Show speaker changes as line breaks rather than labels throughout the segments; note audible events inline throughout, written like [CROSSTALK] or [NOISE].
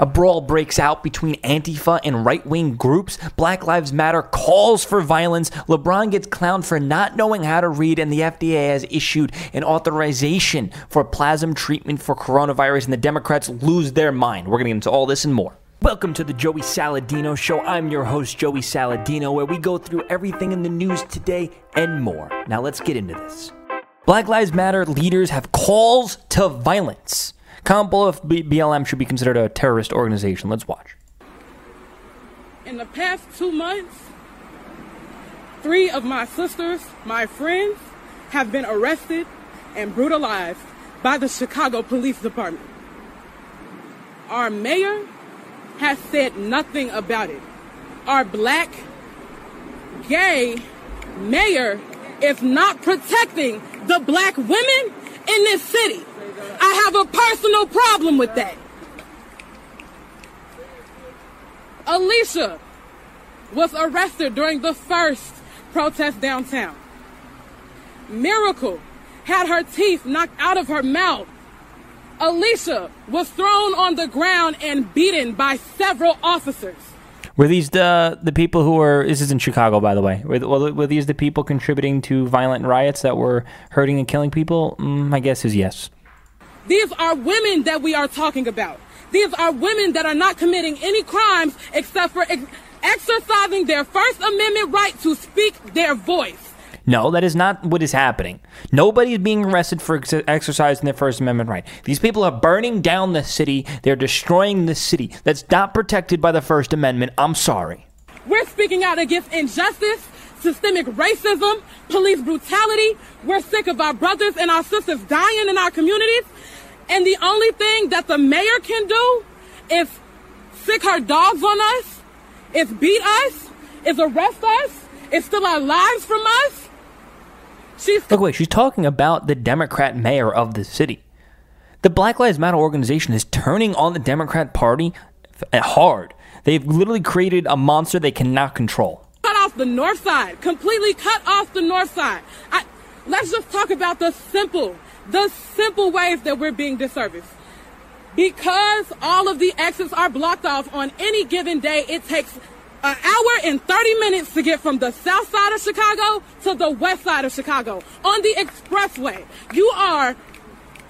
A brawl breaks out between Antifa and right wing groups. Black Lives Matter calls for violence. LeBron gets clowned for not knowing how to read, and the FDA has issued an authorization for plasma treatment for coronavirus, and the Democrats lose their mind. We're going to get into all this and more. Welcome to the Joey Saladino Show. I'm your host, Joey Saladino, where we go through everything in the news today and more. Now let's get into this. Black Lives Matter leaders have calls to violence. Comment below if BLM should be considered a terrorist organization. Let's watch.
In the past two months, three of my sisters, my friends, have been arrested and brutalized by the Chicago Police Department. Our mayor has said nothing about it. Our black, gay mayor is not protecting the black women in this city. I have a personal problem with that. Alicia was arrested during the first protest downtown. Miracle had her teeth knocked out of her mouth. Alicia was thrown on the ground and beaten by several officers.
Were these the the people who were? This is in Chicago, by the way. Were, were these the people contributing to violent riots that were hurting and killing people? Mm, my guess is yes.
These are women that we are talking about. These are women that are not committing any crimes except for ex- exercising their First Amendment right to speak their voice.
No, that is not what is happening. Nobody is being arrested for ex- exercising their First Amendment right. These people are burning down the city. They're destroying the city. That's not protected by the First Amendment. I'm sorry.
We're speaking out against injustice, systemic racism, police brutality. We're sick of our brothers and our sisters dying in our communities. And the only thing that the mayor can do is sick her dogs on us, is beat us, is arrest us, is steal our lives from us.
She's Look, wait, she's talking about the Democrat mayor of the city. The Black Lives Matter organization is turning on the Democrat Party hard. They've literally created a monster they cannot control.
Cut off the north side, completely cut off the north side. I, let's just talk about the simple the simple ways that we're being disserviced. Because all of the exits are blocked off on any given day, it takes an hour and 30 minutes to get from the south side of Chicago to the west side of Chicago on the expressway. You are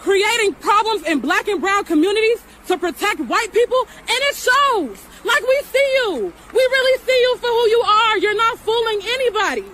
creating problems in black and brown communities to protect white people, and it shows. Like we see you. We really see you for who you are. You're not fooling anybody.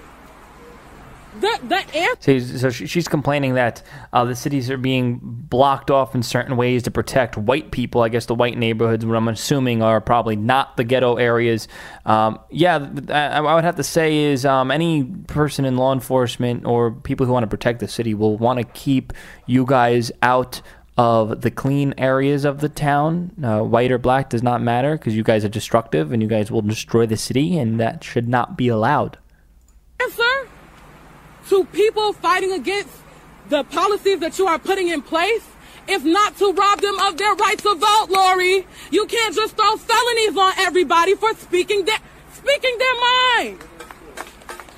The, the
so, so she's complaining that uh, the cities are being blocked off in certain ways to protect white people. I guess the white neighborhoods, what I'm assuming are probably not the ghetto areas. Um, yeah, I, would have to say is um, any person in law enforcement or people who want to protect the city will want to keep you guys out of the clean areas of the town. Uh, white or black does not matter because you guys are destructive and you guys will destroy the city, and that should not be allowed.
To people fighting against the policies that you are putting in place is not to rob them of their right to vote, Lori. You can't just throw felonies on everybody for speaking their, speaking their mind.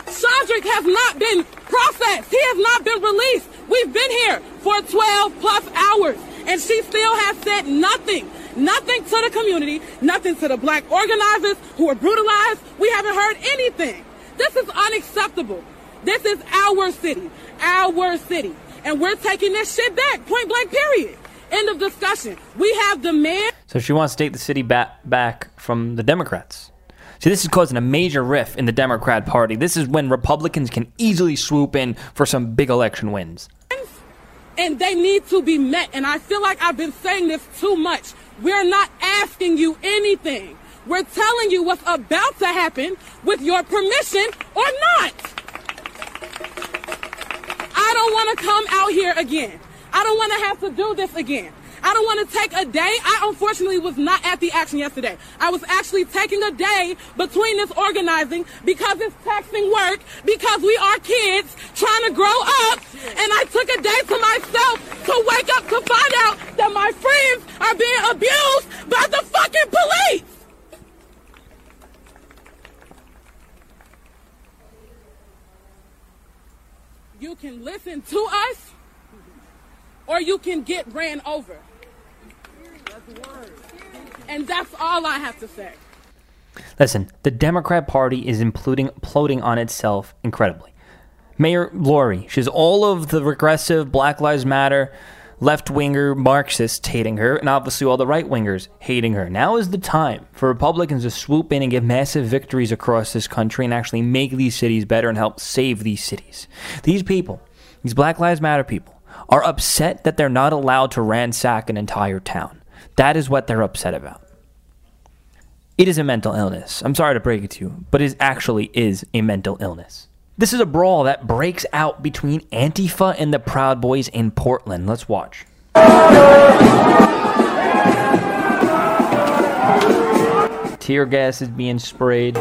Shadrick has not been processed. He has not been released. We've been here for 12 plus hours and she still has said nothing. Nothing to the community, nothing to the black organizers who were brutalized. We haven't heard anything. This is unacceptable. This is our city, our city. And we're taking this shit back, point blank, period. End of discussion. We have demand.
So she wants to take the city back, back from the Democrats. See, this is causing a major rift in the Democrat Party. This is when Republicans can easily swoop in for some big election wins.
And they need to be met. And I feel like I've been saying this too much. We're not asking you anything. We're telling you what's about to happen with your permission or not. I don't want to come out here again. I don't want to have to do this again. I don't want to take a day. I unfortunately was not at the action yesterday. I was actually taking a day between this organizing because it's taxing work, because we are kids trying to grow up. And I took a day to myself to wake up to find out that my friends are being abused by the fucking police. You can listen to us or you can get ran over. And that's all I have to say.
Listen, the Democrat Party is imploding, imploding on itself incredibly. Mayor Lori, she's all of the regressive Black Lives Matter left winger Marxists hating her, and obviously all the right wingers hating her. Now is the time for Republicans to swoop in and get massive victories across this country and actually make these cities better and help save these cities. These people, these Black Lives Matter people, are upset that they're not allowed to ransack an entire town. That is what they're upset about. It is a mental illness. I'm sorry to break it to you, but it actually is a mental illness. This is a brawl that breaks out between Antifa and the Proud Boys in Portland. Let's watch. Tear gas is being sprayed.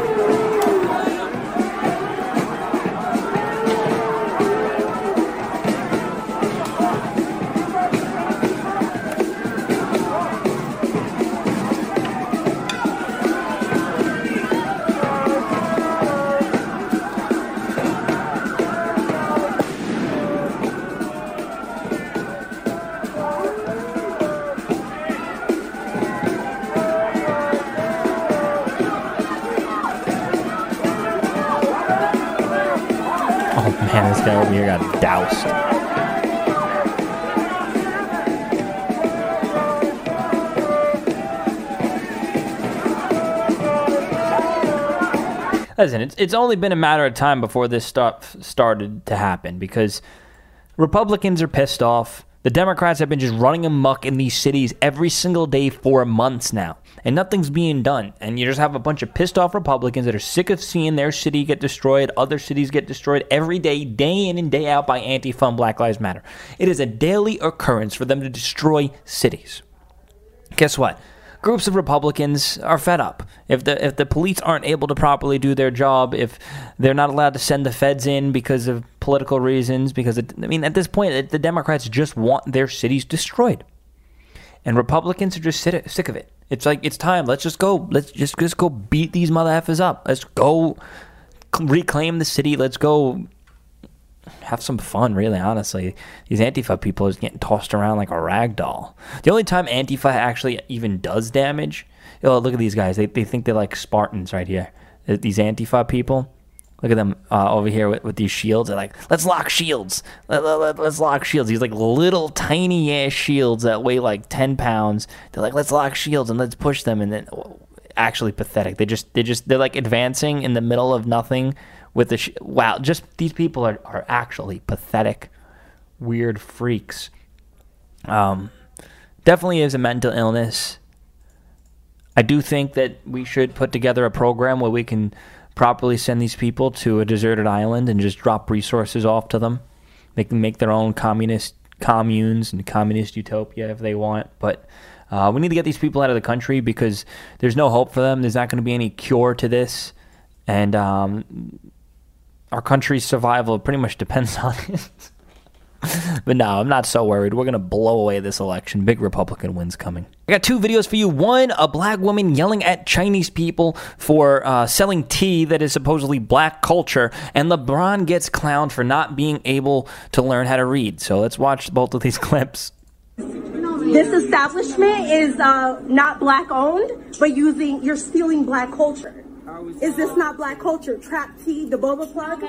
This guy over here got doused. Listen, it's, it's only been a matter of time before this stuff started to happen because Republicans are pissed off. The Democrats have been just running amok in these cities every single day for months now, and nothing's being done. And you just have a bunch of pissed off Republicans that are sick of seeing their city get destroyed, other cities get destroyed every day, day in and day out by Antifa and Black Lives Matter. It is a daily occurrence for them to destroy cities. Guess what? Groups of Republicans are fed up. If the if the police aren't able to properly do their job, if they're not allowed to send the feds in because of political reasons, because it, I mean, at this point, the Democrats just want their cities destroyed, and Republicans are just sick, sick of it. It's like it's time. Let's just go. Let's just just go beat these mother effers up. Let's go reclaim the city. Let's go have some fun, really, honestly. These Antifa people is getting tossed around like a rag doll. The only time Antifa actually even does damage, oh, look at these guys. They, they think they're like Spartans right here. These Antifa people. Look at them uh, over here with, with these shields. They're like, let's lock shields. Let, let, let's lock shields. These like little tiny ass shields that weigh like 10 pounds. They're like, let's lock shields and let's push them. And then actually pathetic. They just, they just, they're like advancing in the middle of nothing with the sh- wow just these people are, are actually pathetic weird freaks. Um definitely is a mental illness. I do think that we should put together a program where we can properly send these people to a deserted island and just drop resources off to them. They can make their own communist communes and communist utopia if they want. But uh, we need to get these people out of the country because there's no hope for them. There's not going to be any cure to this. And um, our country's survival pretty much depends [LAUGHS] on it. [LAUGHS] but no, I'm not so worried. We're going to blow away this election. Big Republican wins coming. I got two videos for you. One, a black woman yelling at Chinese people for uh, selling tea that is supposedly black culture, and LeBron gets clowned for not being able to learn how to read. So let's watch both of these [LAUGHS] clips.
This establishment is uh, not black owned, but using, you're stealing black culture. Is this not black culture? Trap tea, the boba plug?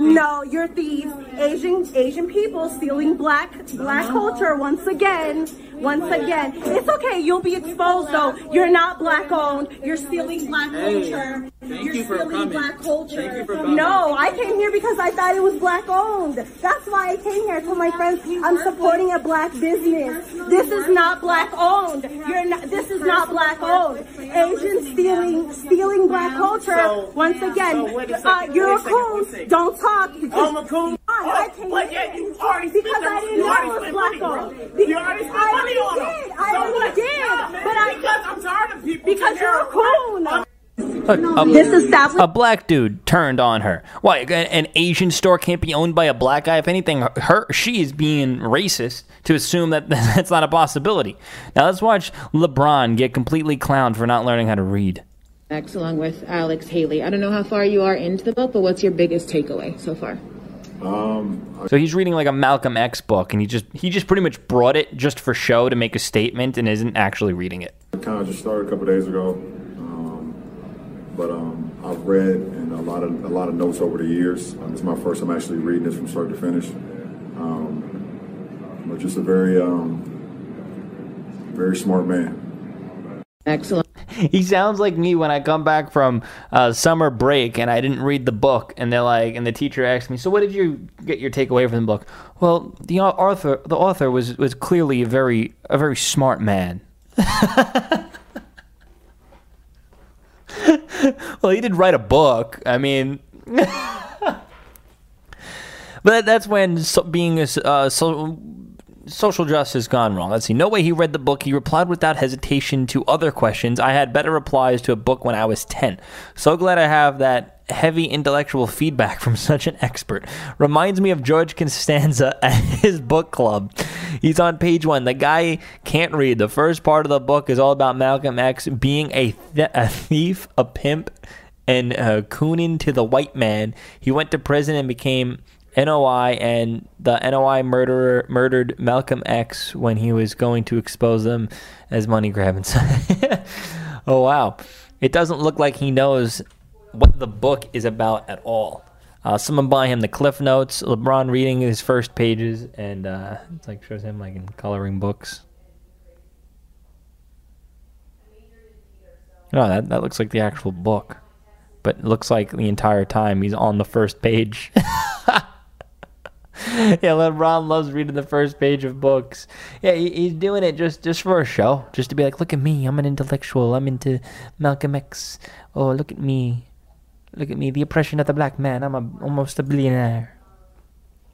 No, you're thieves. Asian Asian people stealing black black uh-huh. culture once again. Once again. It's okay, you'll be exposed though. You're not black owned. You're stealing black culture. You're
you for
stealing
coming.
black culture.
Thank you for coming.
No, I came here because I thought it was black owned. That's why I came here. I told my friends I'm supporting a black business. This is not black owned. You're not this is not black owned. Asians stealing stealing black culture. Once again,
so wait a
uh, you're
a
a coon. Don't talk. Because
Oh, I'm a coon?
I
Oh,
came
but
here
yeah, you already
because
spent
I
the-
didn't
you
know
already
it was black
money,
owned.
bro. You already spent
I
money on
already
them.
did. I
So
already
what?
did. But I
because I'm tired of people.
because you're a coon.
Look, a,
This establishment.
a black dude turned on her. Why? An, an Asian store can't be owned by a black guy. If anything, her she is being racist to assume that [LAUGHS] that's not a possibility. Now let's watch LeBron get completely clowned for not learning how to read.
Next, along with Alex Haley. I don't know how far you are into the book, but what's your biggest takeaway so far? Um,
So he's reading like a Malcolm X book, and he just he just pretty much brought it just for show to make a statement, and isn't actually reading it.
I kind of just started a couple days ago, but um, I've read and a lot of a lot of notes over the years. Um, this is my first time actually reading this from start to finish. Um, but just a very um, very smart man.
Excellent. [LAUGHS]
He sounds like me when I come back from uh, summer break and I didn't read the book, and they're like, and the teacher asks me, "So what did you get your takeaway from the book?" Well, the author, the author was was clearly a very a very smart man. [LAUGHS] [LAUGHS] well, he did write a book. I mean. [LAUGHS] But that's when so, being a uh, so, social justice gone wrong. Let's see. No way he read the book. He replied without hesitation to other questions. I had better replies to a book when I was 10. So glad I have that heavy intellectual feedback [LAUGHS] from such an expert. Reminds me of George Costanza [LAUGHS] at his book club. He's on page one. The guy can't read. The first part of the book is all about Malcolm X being a, th- a thief, a pimp, and uh, cooning to the white man. He went to prison and became NOI, and the NOI murderer murdered Malcolm X when he was going to expose them as money grabbing. [LAUGHS] oh wow! It doesn't look like he knows what the book is about at all. Uh, someone buy him the Cliff Notes. LeBron reading his first pages, and uh, it's like shows him like in coloring books. No, that that looks like the actual book, but it looks like the entire time he's on the first page. [LAUGHS] [LAUGHS] yeah, LeBron loves reading the first page of books. Yeah, he, he's doing it just just for a show, just to be like, look at me, I'm an intellectual. I'm into Malcolm X. Oh, look at me, look at me, the oppression of the black man. I'm a, almost a billionaire.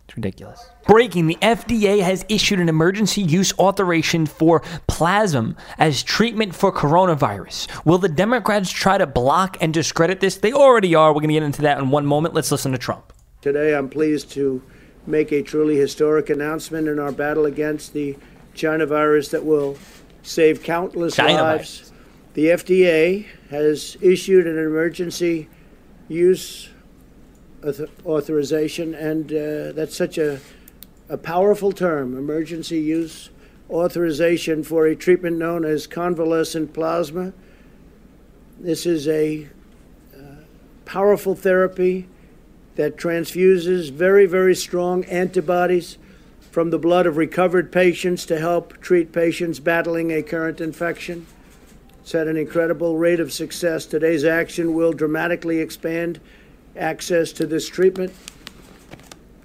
It's ridiculous. Breaking, the FDA has issued an emergency use authorization for plasma as treatment for coronavirus. Will the Democrats try to block and discredit this? They already are. We're going to get into that in one moment. Let's listen to Trump.
Today, I'm pleased to make a truly historic announcement in our battle against the China virus that will save countless
China
lives.
virus.
The FDA has issued an emergency use auth- authorization, and uh, that's such a, a powerful term emergency use authorization for a treatment known as convalescent plasma. This is a uh, powerful therapy that transfuses very, very strong antibodies from the blood of recovered patients to help treat patients battling a current infection. It's had an incredible rate of success. Today's action will dramatically expand access to this treatment.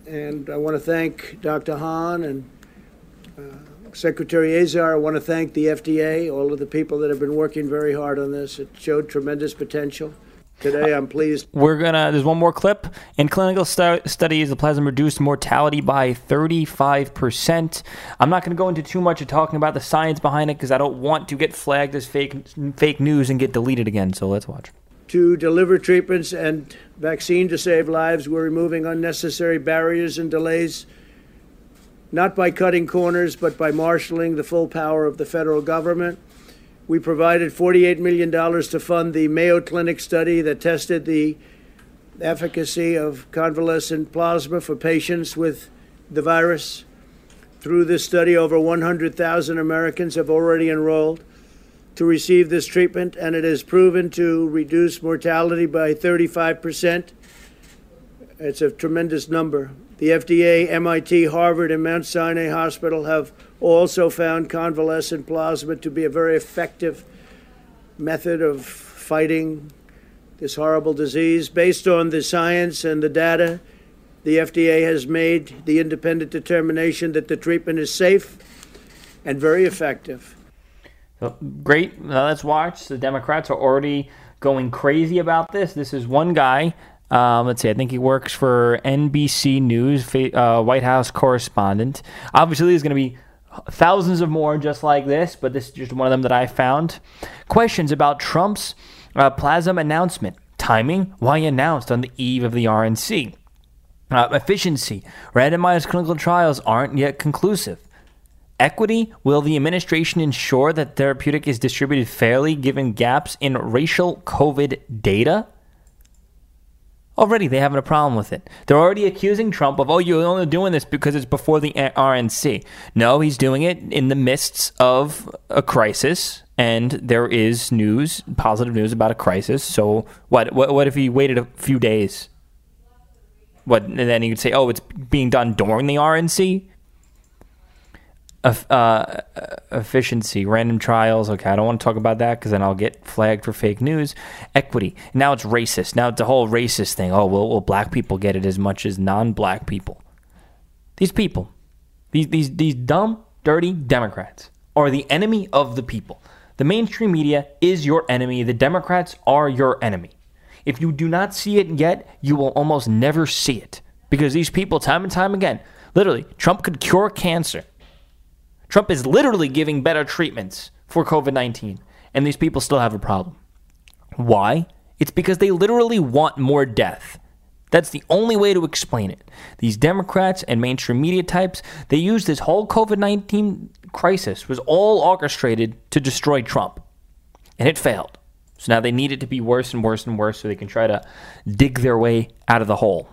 And I want to thank Dr. Hahn and uh, Secretary Azar. I want to thank the FDA, all of the people that have been working very hard on this. It showed tremendous potential. Today, I'm pleased.
We're gonna. There's one more clip. In clinical stu- studies, the plasma reduced mortality by 35 percent. I'm not gonna go into too much of talking about the science behind it because I don't want to get flagged as fake fake news and get deleted again. So let's watch.
to deliver treatments and vaccine to save lives. We're removing unnecessary barriers and delays, not by cutting corners, but by marshaling the full power of the federal government. We provided $48 million to fund the Mayo Clinic study that tested the efficacy of convalescent plasma for patients with the virus. Through this study, over 100,000 Americans have already enrolled to receive this treatment, and it has proven to reduce mortality by 35%. It's a tremendous number. The FDA, MIT, Harvard, and Mount Sinai Hospital have also found convalescent plasma to be a very effective method of fighting this horrible disease. Based on the science and the data, the FDA has made the independent determination that the treatment is safe and very effective.
Uh, great. Now let's watch. The Democrats are already going crazy about this. This is one guy. Um, let's see. I think he works for NBC News, uh, White House correspondent. Obviously, there's going to be thousands of more just like this, but this is just one of them that I found. Questions about Trump's uh, plasma announcement. Timing. Why announced on the eve of the RNC? Uh, efficiency. Randomized clinical trials aren't yet conclusive. Equity Will the administration ensure that therapeutic is distributed fairly given gaps in racial COVID data? Already, they having a problem with it. They're already accusing Trump of, oh, you're only doing this because it's before the RNC. No, he's doing it in the midst of a crisis, and there is news, positive news about a crisis. So, what? What, what if he waited a few days? What? And then he would say, oh, it's being done during the RNC uh, efficiency, random trials. Okay, I don't want to talk about that because then I'll get flagged for fake news. Equity. Now it's racist. Now it's a whole racist thing. Oh, well, will black people get it as much as non-black people? These people, these these these dumb, dirty Democrats are the enemy of the people. The mainstream media is your enemy. The Democrats are your enemy. If you do not see it yet, you will almost never see it because these people, time and time again, literally, Trump could cure cancer Trump is literally giving better treatments for COVID 19, and these people still have a problem. Why? It's because they literally want more death. That's the only way to explain it. These Democrats and mainstream media types, they use this whole COVID 19 crisis was all orchestrated to destroy Trump. And it failed. So now they need it to be worse and worse and worse so they can try to dig their way out of the hole.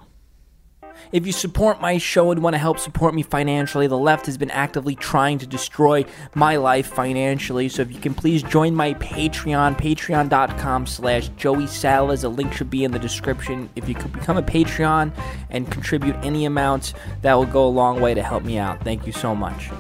If you support my show and want to help support me financially, the left has been actively trying to destroy my life financially. So if you can please join my Patreon, patreon.com slash Joey Salads. A link should be in the description. If you could become a Patreon and contribute any amount, that will go a long way to help me out. Thank you so much.